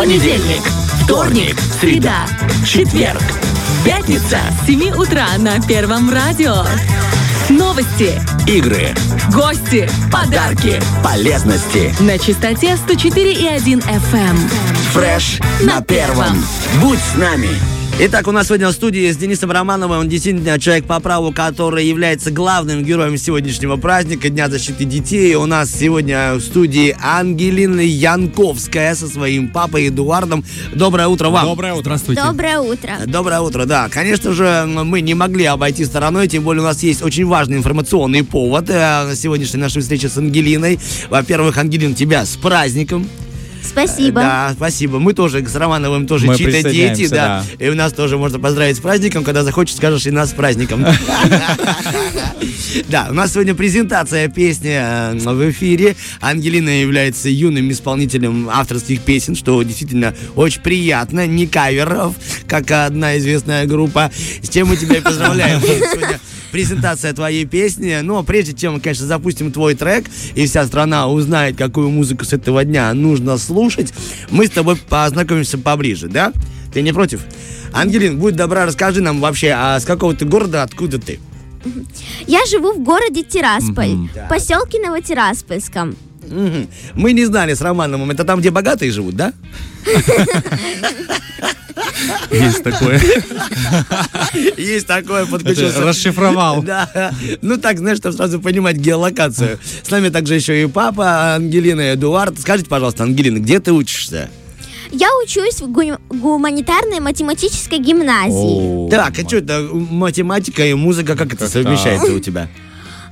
Понедельник, вторник, среда, четверг, пятница, С 7 утра на Первом радио. Новости, игры, гости, подарки, полезности. на частоте 104,1 FM. Фреш на первом. Будь с нами. Итак, у нас сегодня в студии с Денисом Романовым, он действительно человек по праву, который является главным героем сегодняшнего праздника Дня защиты детей. У нас сегодня в студии Ангелина Янковская со своим папой Эдуардом. Доброе утро вам. Доброе утро. Здравствуйте. Доброе утро. Доброе утро, да. Конечно же, мы не могли обойти стороной, тем более у нас есть очень важный информационный повод э, сегодняшней нашей встречи с Ангелиной. Во-первых, Ангелин, тебя с праздником. Спасибо. Да, спасибо. Мы тоже с Романовым тоже Мы чьи-то дети, присоединяемся, да. И у нас тоже можно поздравить с праздником, когда захочешь, скажешь и нас с праздником. Да, у нас сегодня презентация песни э, в эфире. Ангелина является юным исполнителем авторских песен, что действительно очень приятно. Не каверов, как одна известная группа. С чем мы тебя и поздравляем. Сегодня презентация твоей песни. Но прежде чем, мы, конечно, запустим твой трек, и вся страна узнает, какую музыку с этого дня нужно слушать, мы с тобой познакомимся поближе, да? Ты не против? Ангелин, будь добра, расскажи нам вообще, а с какого ты города, откуда ты? Я живу в городе Тирасполь, в поселке Новотираспольском. Мы не знали с Романом, это там, где богатые живут, да? Есть такое. Есть такое, подключился. расшифровал. Да, ну так, знаешь, чтобы сразу понимать геолокацию. С нами также еще и папа Ангелина Эдуард. Скажите, пожалуйста, Ангелина, где ты учишься? Я учусь в гу- гуманитарной математической гимназии. Так, а что это математика и музыка, как это совмещается у тебя?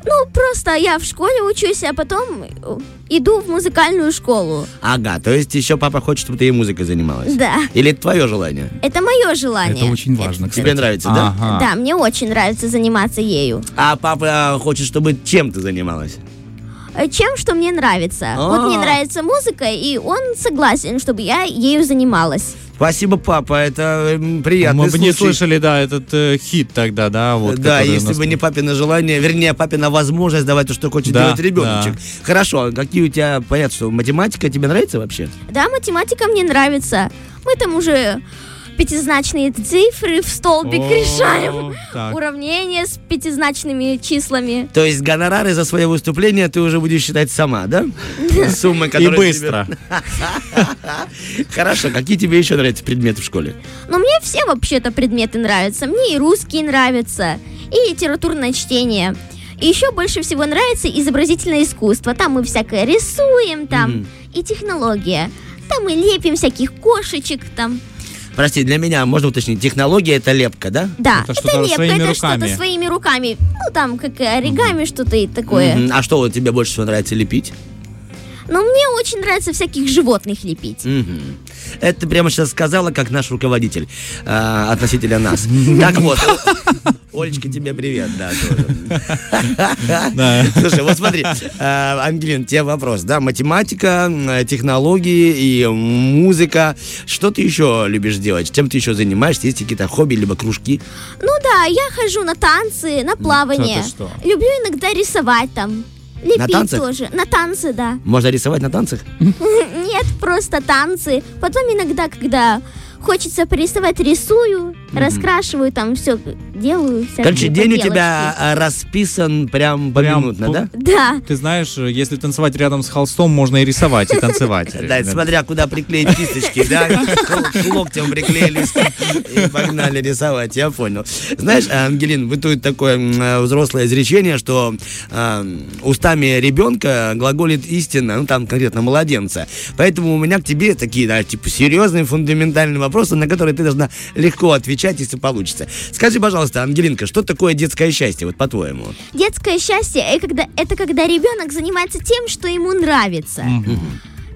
Ну, просто я в школе учусь, а потом э, иду в музыкальную школу. Ага, то есть еще папа хочет, чтобы ты и музыкой занималась? Да. Или это твое желание? Это мое желание. Это очень важно, кстати. Тебе нравится, да? Ага. Да, мне очень нравится заниматься ею. А папа хочет, чтобы чем ты занималась? Э, Чем, что мне нравится. Вот мне А. нравится музыка, и он согласен, чтобы я ею занималась. Спасибо, папа, это м, приятно Мы бы не слышали, да, этот э, хит тогда, да, вот. да, если нас бы не папино желание, вернее, папина возможность давать то, что хочет Да, делать ребеночек. Хорошо, а какие у тебя, понятно, что математика тебе нравится вообще? Да, математика мне нравится. Мы там уже пятизначные цифры в столбик О, решаем. так. Уравнения с пятизначными числами. То есть гонорары за свое выступление ты уже будешь считать сама, да? Суммы, И которые быстро. тебе- Хорошо, какие тебе еще нравятся предметы в школе? Но мне все вообще-то предметы нравятся. Мне и русский нравится, и литературное чтение. И еще больше всего нравится изобразительное искусство. Там мы всякое рисуем, там и технология. Там мы лепим всяких кошечек, там. Прости, для меня, можно уточнить, технология это лепка, да? Да, Это это, лепка, своими это руками. что-то своими руками. Ну, там, как оригами, что-то и такое. Мгм. А что вот тебе больше всего нравится лепить? Но мне очень нравится всяких животных лепить. Это прямо сейчас сказала, как наш руководитель а, относительно нас. Так вот, Олечка, тебе привет, да, тоже. Слушай, вот смотри, а, Ангелин, тебе вопрос, да, математика, м, технологии и музыка. Что ты еще любишь делать? Чем ты еще занимаешься? Есть какие-то хобби, либо кружки? Ну да, я хожу на танцы, на плавание. Люблю иногда рисовать там. Лепить танцах? тоже. На танцы, да. Можно рисовать на танцах? Нет, просто танцы. Потом иногда, когда хочется порисовать, рисую, раскрашиваю, там все делаю. Короче, день у поделочки. тебя а, расписан прям Прям поминутно, по- да? Да. Ты знаешь, если танцевать рядом с холстом, можно и рисовать, и танцевать. Да, смотря куда приклеить кисточки, да, локтям приклеились и погнали рисовать, я понял. Знаешь, Ангелин, бытует такое э, взрослое изречение, что устами ребенка глаголит истина, ну там конкретно младенца. Поэтому у меня к тебе такие, да, типа серьезные фундаментальные вопросы, на которые ты должна легко отвечать, если получится. Скажи, пожалуйста, Ангелинка, что такое детское счастье, вот по-твоему? Детское счастье это когда, это когда ребенок занимается тем, что ему нравится.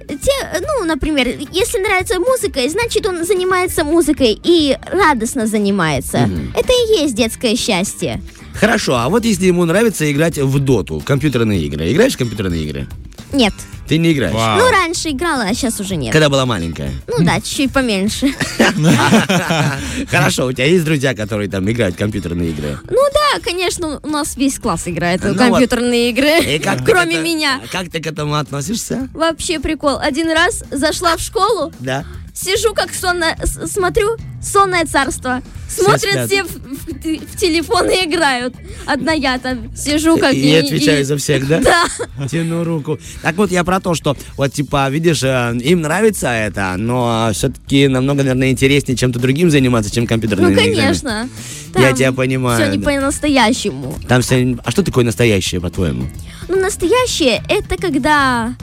Те, ну, например, если нравится музыка, значит он занимается музыкой и радостно занимается. Это и есть детское счастье. Хорошо, а вот если ему нравится играть в доту, в компьютерные игры. Играешь в компьютерные игры? Нет. Ты не играешь. Вау. Ну, раньше играла, а сейчас уже нет. Когда была маленькая. Ну да, чуть-чуть поменьше. Хорошо, у тебя есть друзья, которые там играют в компьютерные игры? Ну да, конечно, у нас весь класс играет в Ну компьютерные игры, кроме это- меня. Как ты к этому относишься? Вообще прикол. Один раз зашла в школу, Да. Сижу как сонное, смотрю сонное царство. Смотрят спят. все в, в- в телефон и играют. Одна я там сижу как И отвечаю за всех, да? Да. Тяну руку. Так вот, я про то, что вот, типа, видишь, э, им нравится это, но все-таки намного, наверное, интереснее чем-то другим заниматься, чем компьютерными Ну, конечно. Я тебя понимаю, Все не по-настоящему. Там все... А что такое настоящее, по-твоему? Ну, настоящее это когда.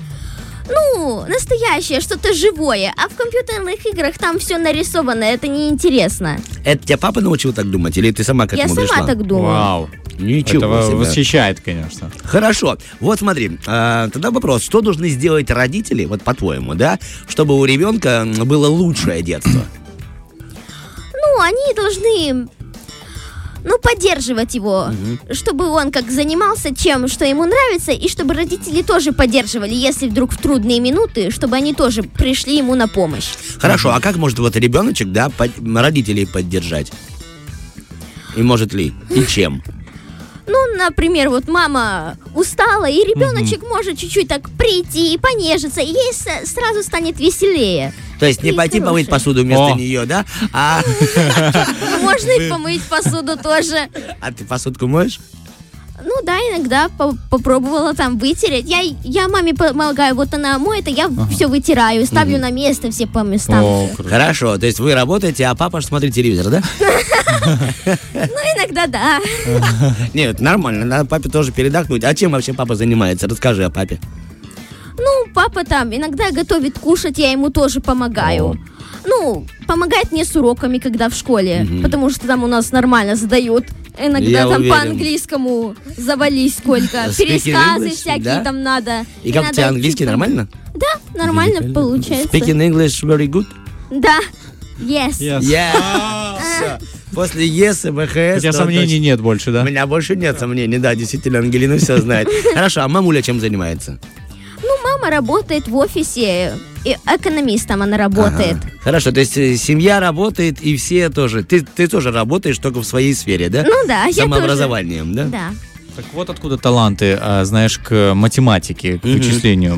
Ну, настоящее, что-то живое. А в компьютерных играх там все нарисовано, это неинтересно. Это тебя папа научил так думать, или ты сама к Я этому сама пришла? так думаю. Вау. Ничего Это себе. восхищает, конечно. Хорошо. Вот смотри, э, тогда вопрос, что должны сделать родители, вот по-твоему, да, чтобы у ребенка было лучшее детство? Ну, они должны. Ну, поддерживать его, чтобы он как занимался чем, что ему нравится, и чтобы родители тоже поддерживали, если вдруг в трудные минуты, чтобы они тоже пришли ему на помощь. Хорошо, а как может вот ребеночек, да, под- родителей поддержать? И может ли? И чем? Ну, например, вот мама устала, и ребеночек может чуть-чуть так прийти и понежиться, и ей с- сразу станет веселее. То есть не И пойти помыть хорошее. посуду вместо О. нее, да? А, Можно и помыть посуду тоже. а ты посудку моешь? Ну да, иногда по- попробовала там вытереть. Я, я маме помогаю, вот она моет, а я все вытираю, ставлю на место все по местам. О. Хорошо, то есть вы работаете, а папа смотрит телевизор, да? Ну, иногда да. Нет, нормально, надо папе тоже передохнуть. А чем вообще папа занимается? Расскажи о папе. Ну, папа там иногда готовит кушать, я ему тоже помогаю. Ну, помогает мне с уроками, когда в школе, потому что там у нас нормально задают. Иногда Я там уверен. по-английскому завались сколько. Speaking Пересказы English, всякие да? там надо. И как у тебя английский нормально? Да, нормально получается. Speaking English very good? Да. Yes. Yes. Всё. После yes и ВХС... У тебя сомнений точно. нет больше, У да? меня больше нет сомнений, да, действительно, Ангелина все знает. Хорошо, а мамуля чем занимается? Мама работает в офисе, и экономистом она работает. Ага. Хорошо, то есть э, семья работает, и все тоже. Ты, ты тоже работаешь только в своей сфере, да? Ну да, я тоже. Самообразованием, да? Да. Так вот откуда таланты, а, знаешь, к математике, к вычислению.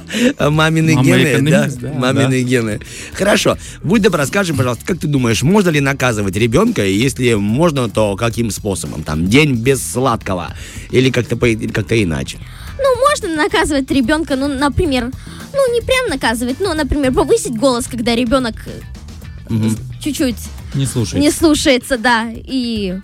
Мамины гены, да? Мамины гены. Хорошо. Будь добра, скажи, пожалуйста, как ты думаешь, можно ли наказывать ребенка? И Если можно, то каким способом? Там день без сладкого или как-то как-то иначе? Ну, можно наказывать ребенка, ну, например, ну, не прям наказывать, но, например, повысить голос, когда ребенок э, чуть-чуть Не слушай. не слушается, да, и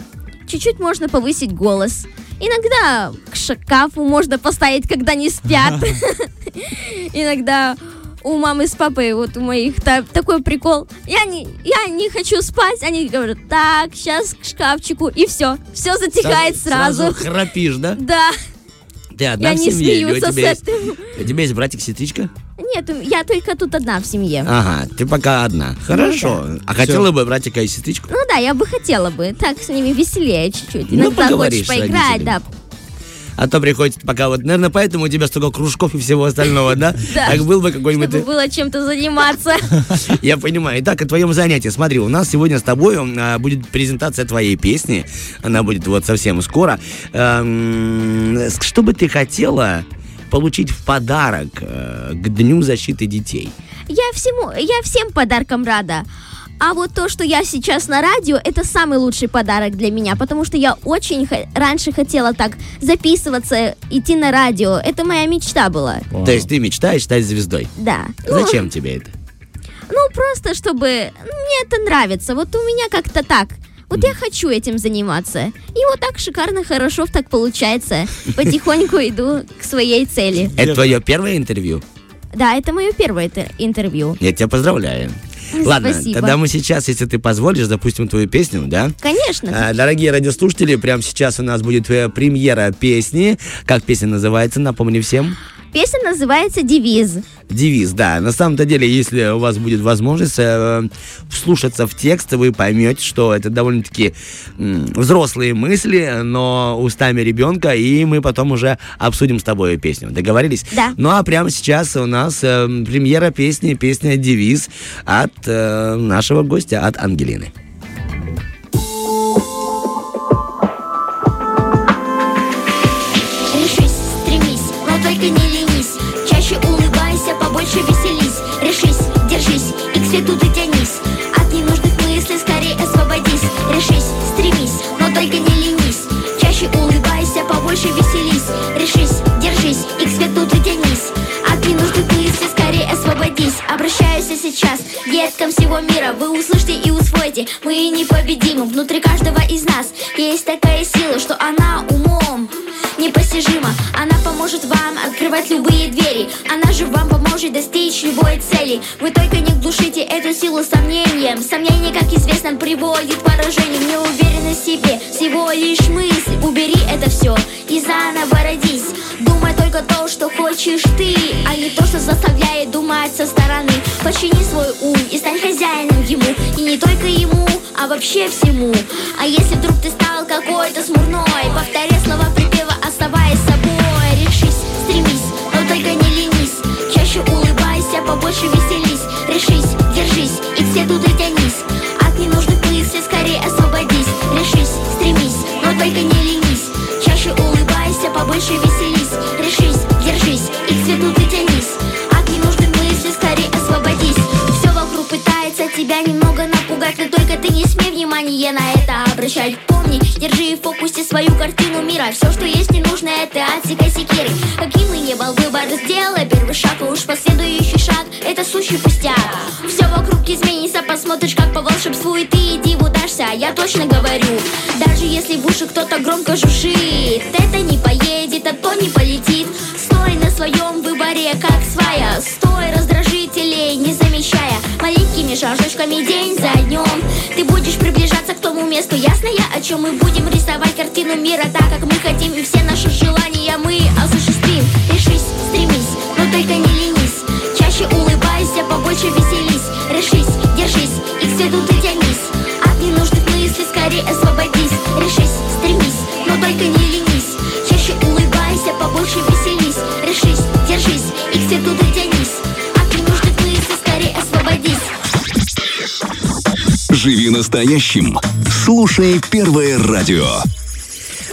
чуть-чуть можно повысить голос. Иногда к шкафу можно поставить, когда не спят. Иногда у мамы с папой, вот у моих та- такой прикол. Я не, я не хочу спать, они говорят, так, сейчас к шкафчику, и все. Все затихает сразу. храпишь, да? Да, Ты одна в они семье? или у с тебя есть- этим. У тебя есть братик-сестричка? Нет, я только тут одна в семье. Ага, ты пока одна. Хорошо. А хотела бы братика и сестричку? Ну да, я бы хотела бы. Так с ними веселее чуть-чуть. Ну, Иногда хочешь с поиграть, да. А то приходится пока вот, наверное, поэтому у тебя столько кружков и всего остального, да? Да. Так был бы какой-нибудь... Чтобы было чем-то заниматься. Я понимаю. Итак, о твоем занятии. Смотри, у нас сегодня с тобой а, будет презентация твоей песни. Она будет вот совсем скоро. Эм, Что бы ты хотела получить в подарок э, к Дню защиты детей? Я всему, я всем подаркам рада. А вот то, что я сейчас на радио, это самый лучший подарок для меня, потому что я очень хо- раньше хотела так записываться, идти на радио. Это моя мечта была. Вау. То есть ты мечтаешь стать звездой. Да. Ну, Зачем тебе это? Ну, просто чтобы... ну, Мне это нравится. Вот у меня как-то так. Вот я хочу этим заниматься. И вот так шикарно, хорошо так получается. Потихоньку иду к своей цели. Это твое первое интервью? Да, это мое первое интервью. Я тебя поздравляю. Ладно, Спасибо. тогда мы сейчас, если ты позволишь, запустим твою песню, да? Конечно. А, Дорогие радиослушатели, прямо сейчас у нас будет э, премьера песни. Как песня называется, напомни всем. Песня называется «Девиз». Девиз, да. На самом-то деле, если у вас будет возможность э, вслушаться в текст, вы поймете, что это довольно-таки м, взрослые мысли, но устами ребенка, и мы потом уже обсудим с тобой песню. Договорились? Да. Ну а прямо сейчас у нас э, премьера песни, песня «Девиз» от э, нашего гостя, от Ангелины. Ты тянись От ненужных мыслей скорее освободись. Обращаюсь я сейчас деткам всего мира. Вы услышьте и усвойте, мы непобедимы Внутри каждого из нас. Есть такая сила, что она умом непостижима. Она поможет вам открывать любые двери. Она же вам поможет достичь любой цели. Вы только не глушите эту силу сомнением. Сомнение, как известно, приводит к поражению. Неуверенность в себе, всего лишь мысль. Убери это все и заново родись только то, что хочешь ты А не то, что заставляет думать со стороны. Почини свой ум и стань хозяином ему. И не только ему, а вообще всему. А если вдруг ты стал какой-то смурной Повторяй слова припева, оставаясь собой внимание на это обращать. Помни, держи в фокусе свою картину мира. Все, что есть ненужное, ты отсекай секирой Каким и не был выбор, сделай первый шаг И уж последующий шаг, это сущий пустяк. Все вокруг изменится, посмотришь, как по волшебству И ты иди удашься, я точно говорю. Даже если в уши кто-то громко жужжит Это не поедет, а то не полетит. Стой на своем выборе, как свая. Стой, раздражителей не замечая. Маленькими шажочками день за днем приближаться к тому месту. Ясно я, о чем мы будем рисовать картину мира Так, как мы хотим, и все настоящим. Слушай Первое радио.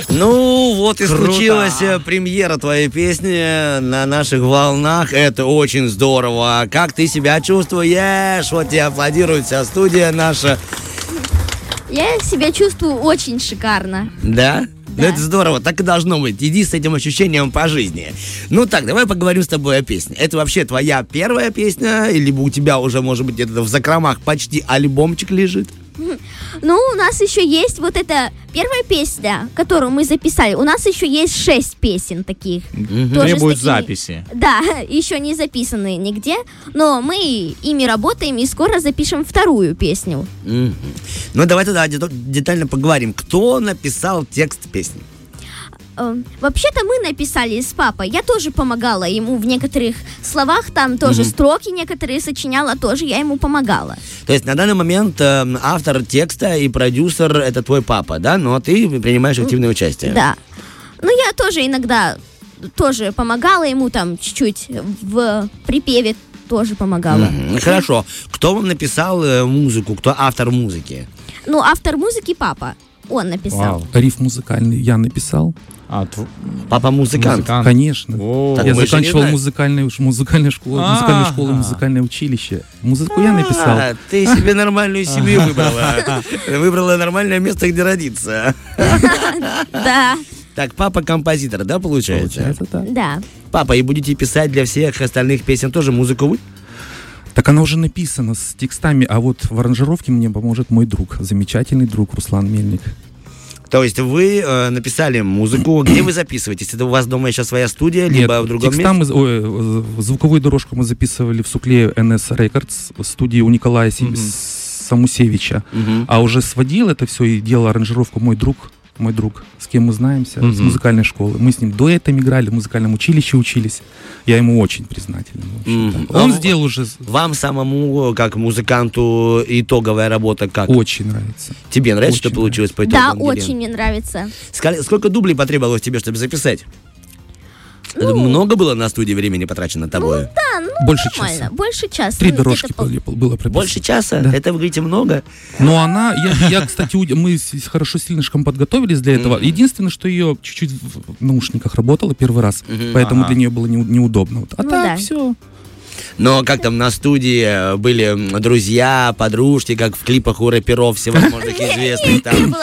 Ну, вот и Круто. случилась э, премьера твоей песни на наших волнах. Это очень здорово. Как ты себя чувствуешь? Вот тебе аплодирует вся студия наша. Я себя чувствую очень шикарно. Да? Ну, Да. это здорово, так и должно быть. Иди с этим ощущением по жизни. Ну так, давай поговорим с тобой о песне. Это вообще твоя первая песня? Или у тебя уже, может быть, где-то в закромах почти альбомчик лежит? Ну, у нас еще есть вот эта первая песня, которую мы записали. У нас еще есть шесть песен таких. Требуют такими- записи. Да, еще не записаны нигде, но мы ими работаем и скоро запишем вторую песню. Ну, давай тогда детально поговорим. Кто написал текст песни? Э, Вообще-то мы написали с папой. Я тоже помогала ему в некоторых словах, там тоже строки некоторые сочиняла, тоже я ему помогала. То есть на данный момент э, автор текста и продюсер это твой папа, да? Но ты принимаешь активное участие. Да. Ну, я тоже иногда тоже помогала ему там чуть-чуть в припеве тоже помогала. Мгм. Хорошо. Кто вам написал э, музыку? Кто автор музыки? Ну, автор музыки папа. Он написал. Вау. Риф музыкальный я написал. А, тв- Папа музыкант. музыкант. Конечно. О. Так я заканчивал музыкальную, музыкальную школу, музыкальную школу, музыкальное училище. Музыку я написал. А, ты себе нормальную семью выбрала. Выбрала нормальное место, где родиться. Да, Так, папа композитор, да, получается? Получается, да. да. Папа, и будете писать для всех остальных песен тоже музыку вы? Так она уже написана с текстами, а вот в аранжировке мне поможет мой друг, замечательный друг Руслан Мельник. То есть вы э, написали музыку, где вы записываетесь? Это у вас дома сейчас своя студия, либо в другом текста месте? мы, ой, э, звуковую дорожку мы записывали в Сукле NS Records, студии у Николая Си- Самусевича. Мгм. А уже сводил это все и делал аранжировку мой друг, мой друг, с кем мы знаемся, с Мгм. музыкальной школы. Мы с ним дуэтом играли, в музыкальном училище учились. Я ему очень признателен. Мгм. Он А сделал уже с- Вам самому, как музыканту, итоговая работа как? очень нравится. Тебе нравится, очень что получилось по Да, итогам? Ангелина? очень мне нравится. Сколько дублей потребовалось тебе, чтобы записать? Это Много было на студии времени потрачено тобой? Да, ну Больше нормально. часа. Больше часа. Три ну, дорожки пол- было, было прописано. Больше часа? Да. Это, вы говорите, много? Но она, я, я, кстати, уд- мы хорошо с Сильнышком подготовились для этого. Единственное, что ее чуть-чуть в наушниках работала первый раз, Мгм. поэтому Ага. для нее было неу- неудобно. Вот. А Ну так да. все. Но как там на студии э, были друзья, подружки, как в клипах у рэперов всевозможных известных там.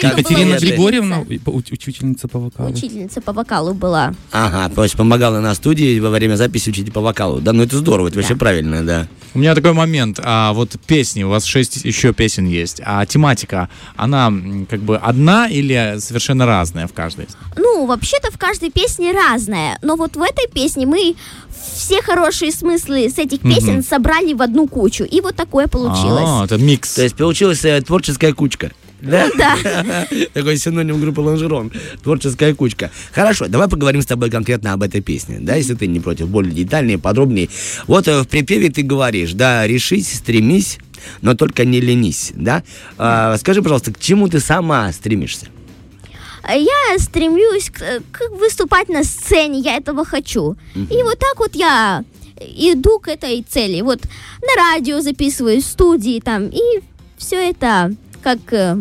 Как Привет. Григорьевна, учительница по вокалу. Учительница по вокалу была. Ага, то есть помогала на студии во время записи учить по вокалу. Да, ну это здорово, это вообще правильно, да. У меня такой момент, а вот песни, у вас шесть еще песен есть, а тематика, она как бы одна или совершенно разная в каждой? Ну, вообще-то в каждой песне разная, но вот в этой песне мы все хорошие смыслы с этих песен собрали в одну кучу, и вот такое получилось. А, это микс. То есть получилась э, творческая кучка. Да? Да. Такой синоним группы Лонжерон. Творческая кучка. Хорошо, давай поговорим с тобой конкретно об этой песне, да, если ты не против, более детальнее, подробнее. Вот э, в припеве ты говоришь, да, решись, стремись, но только не ленись, да? А, скажи, пожалуйста, к чему ты сама стремишься? Я стремлюсь к, к выступать на сцене, я этого хочу. И вот так вот я иду к этой цели. Вот на радио записываю, в студии там, и все это как э,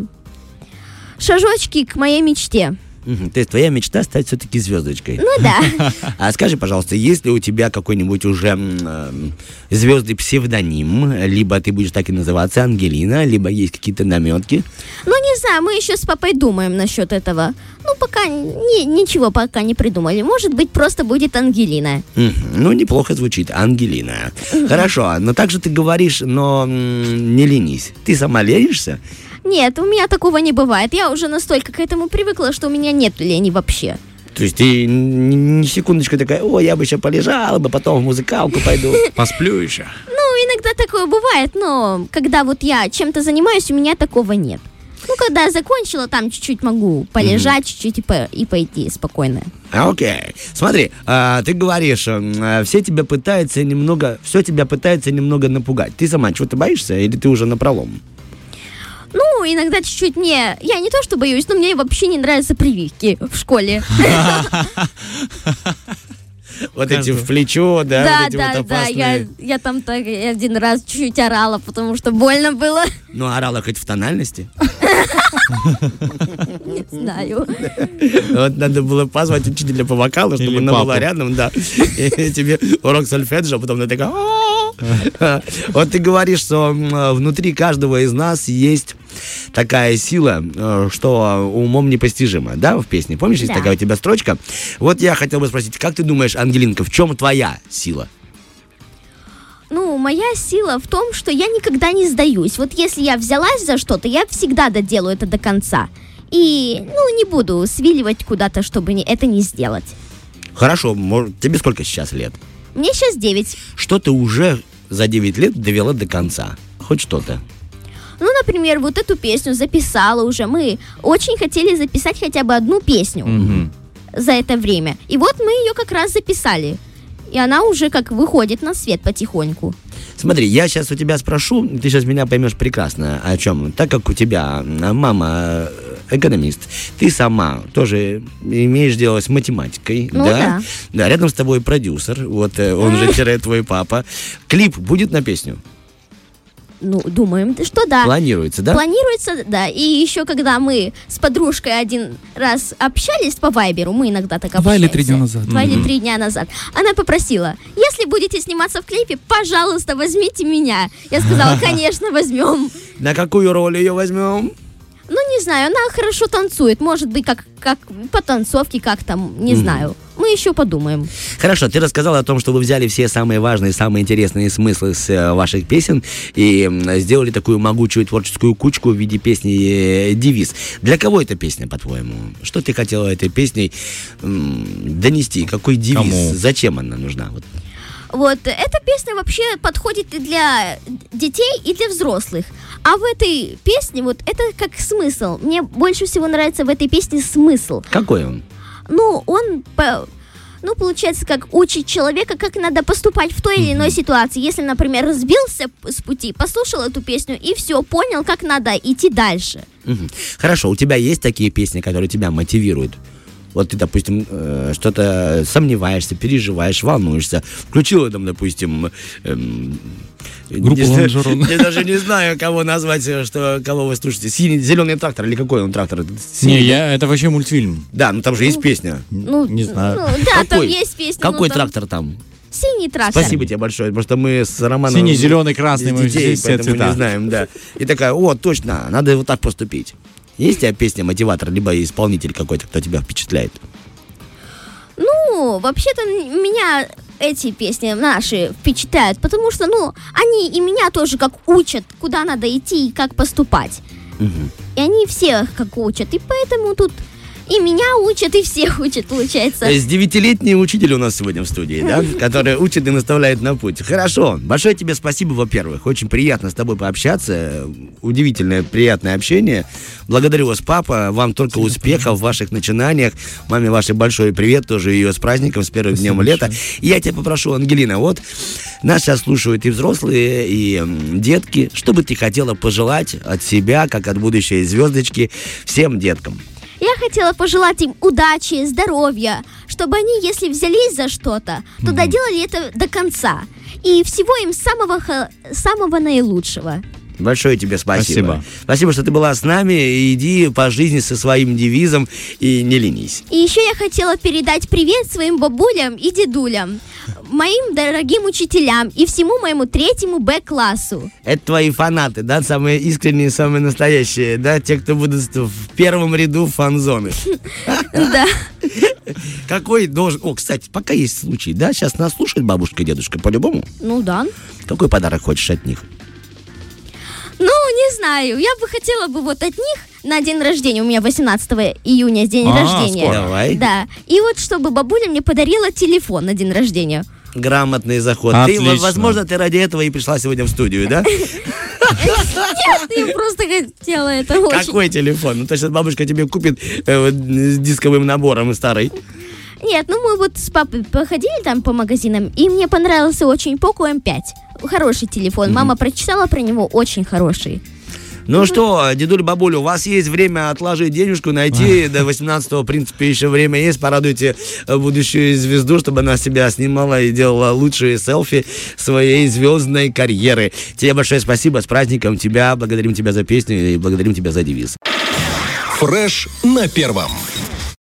шажочки к моей мечте. То есть твоя мечта стать все-таки звездочкой. Ну да. А скажи, пожалуйста, есть ли у тебя какой-нибудь уже звездный псевдоним, либо ты будешь так и называться Ангелина, либо есть какие-то наметки? Ну, не знаю, мы еще с папой думаем насчет этого. Ну, пока ни- ничего пока не придумали. Может быть, просто будет Ангелина. Ну, неплохо звучит, Ангелина. Хорошо, но также ты говоришь, но м, не ленись. Ты сама ленишься? Нет, у меня такого не бывает. Я уже настолько к этому привыкла, что у меня нет лени вообще. То есть ты ни секундочку такая, о, я бы еще полежала бы, потом в музыкалку пойду. Посплю еще. Ну, иногда такое бывает, но когда вот я чем-то занимаюсь, у меня такого нет. Ну, когда я закончила, там чуть-чуть могу полежать, чуть-чуть и, по- и пойти спокойно. А, Окей. Смотри, а, ты говоришь, а, все тебя пытаются немного, все тебя пытается немного напугать. Ты сама чего-то боишься или ты уже на пролом? Ну, иногда чуть-чуть мне... Я не то что боюсь, но мне вообще не нравятся прививки в школе. Вот эти в плечо, да, Да, вот да, вот да, я, я там так один раз чуть-чуть орала, потому что больно было. Ну, орала хоть в тональности. Не знаю. Вот надо было позвать учителя по вокалу, чтобы она была рядом, да. И тебе урок сольфеджио, а потом ты такая... Вот ты говоришь, что внутри каждого из нас есть такая сила, э, что умом непостижима, да, в песне? Помнишь, есть Да. такая у тебя строчка? Вот я хотел бы спросить, как ты думаешь, Ангелинка, в чем твоя сила? Ну, моя сила в том, что я никогда не сдаюсь. Вот если я взялась за что-то, я всегда доделаю это до конца. И, ну, не буду свиливать куда-то, чтобы не- это не сделать. Хорошо, мож- тебе сколько сейчас лет? Мне сейчас 9. Что ты уже за 9 лет довела до конца? Хоть что-то. Ну, например, вот эту песню записала уже. Мы очень хотели записать хотя бы одну песню Мгм. за это время. И вот мы ее как раз записали. И она уже как выходит на свет потихоньку. Смотри, я сейчас у тебя спрошу, ты сейчас меня поймешь прекрасно о чем. Так как у тебя м, мама э, экономист, ты сама тоже имеешь дело с математикой, Ну да. Да, рядом с тобой продюсер, вот э, он же твой папа. Клип будет на песню? Ну, думаем, что да. Планируется, да? Планируется, да. И еще когда мы с подружкой один раз общались по Вайберу, мы иногда так Два общаемся. или три дня назад. Два или три дня назад. Она попросила, если будете сниматься в клипе, пожалуйста, возьмите меня. Я сказала, конечно, возьмем. На какую роль ее возьмем? Ну, не знаю, она хорошо танцует. Может быть, как, как по танцовке, как там, не знаю. Мы еще подумаем. Хорошо, ты рассказала о том, что вы взяли все самые важные, самые интересные смыслы с э, ваших песен и сделали такую могучую творческую кучку в виде песни э, «Девиз». Для кого эта песня, по-твоему? Что ты хотела этой песней донести? Какой девиз? Кому? Зачем она нужна? Вот. Вот, эта песня вообще подходит и для детей, и для взрослых. А в этой песне, вот, это как смысл. Мне больше всего нравится в этой песне смысл. Какой он? Ну, он, по- ну, получается, как учит человека, как надо поступать в той или иной ситуации. Если, например, сбился п- с пути, послушал эту песню и все, понял, как надо идти дальше. Хорошо, у тебя есть такие песни, которые тебя мотивируют? Вот ты, допустим, э, что-то сомневаешься, переживаешь, волнуешься. Включила там, допустим, эм, Группу не Лонжерон. Я даже не знаю, кого назвать, э, что кого вы слушаете. Синий, зеленый трактор или какой он трактор? Не, Синий, я, это вообще мультфильм. Да, ну там же есть песня. Ну, Не знаю. ну, да, там Какой? есть песня. Какой ну, там- трактор там? Синий трактор. Спасибо тебе большое, потому что мы с Романом... Синий, зеленый, красный, мы детей, все- все поэтому цвета. не знаем, да. И такая, о, точно, надо вот так поступить. Есть у тебя песня мотиватор, либо исполнитель какой-то, кто тебя впечатляет? Ну, вообще-то меня эти песни наши впечатляют, потому что, ну, они и меня тоже как учат, куда надо идти и как поступать. И они всех как учат, и поэтому тут и меня учат, и всех учат, получается. То есть девятилетний учитель у нас сегодня в студии, да? Который учит и наставляет на путь. Хорошо. Большое тебе спасибо, во-первых. Очень приятно с тобой пообщаться. Удивительное, приятное общение. Благодарю вас, папа. Вам только успехов в ваших начинаниях. Маме вашей большой привет. Тоже ее с праздником, с первым днем лета. И я тебя попрошу, Ангелина, вот нас сейчас слушают и взрослые, и детки. Что бы ты хотела пожелать от себя, как от будущей звездочки, всем деткам? Я хотела пожелать им удачи, здоровья, чтобы они, если взялись за что-то, то доделали это до конца. И всего им самого, самого наилучшего. Большое тебе спасибо. Спасибо. Спасибо, что ты была с нами. Иди по жизни со своим девизом и не ленись. И еще я хотела передать привет своим бабулям и дедулям, моим дорогим учителям и всему моему третьему Б-классу. Это твои фанаты, да, самые искренние, самые настоящие, да, те, кто будут в первом ряду фан-зоны. Да. Какой должен... О, кстати, пока есть случай, да, сейчас нас слушает бабушка и дедушка по-любому. Ну да. Какой подарок хочешь от них? Ну, не знаю. Я бы хотела бы вот от них на день рождения. У меня 18 июня день А, рождения. скоро. Давай. Да. И вот чтобы бабуля мне подарила телефон на день рождения. Грамотный заход. Ты, Отлично. возможно, ты ради этого и пришла сегодня в студию, да? Я просто хотела это очень. Какой телефон? Ну, то есть бабушка тебе купит э, с дисковым набором старый. Нет, ну мы вот с папой походили там по магазинам, и мне понравился очень Poco M5. Хороший телефон. Мама прочитала про него, очень хороший. Ну что, дедуль, бабуль, у вас есть время отложить денежку, найти до 18 в принципе, еще время есть. Порадуйте э, будущую звезду, чтобы она себя снимала и делала лучшие селфи своей звездной карьеры. Тебе большое спасибо, с праздником тебя, благодарим тебя за песню и благодарим тебя за девиз. Фреш на первом.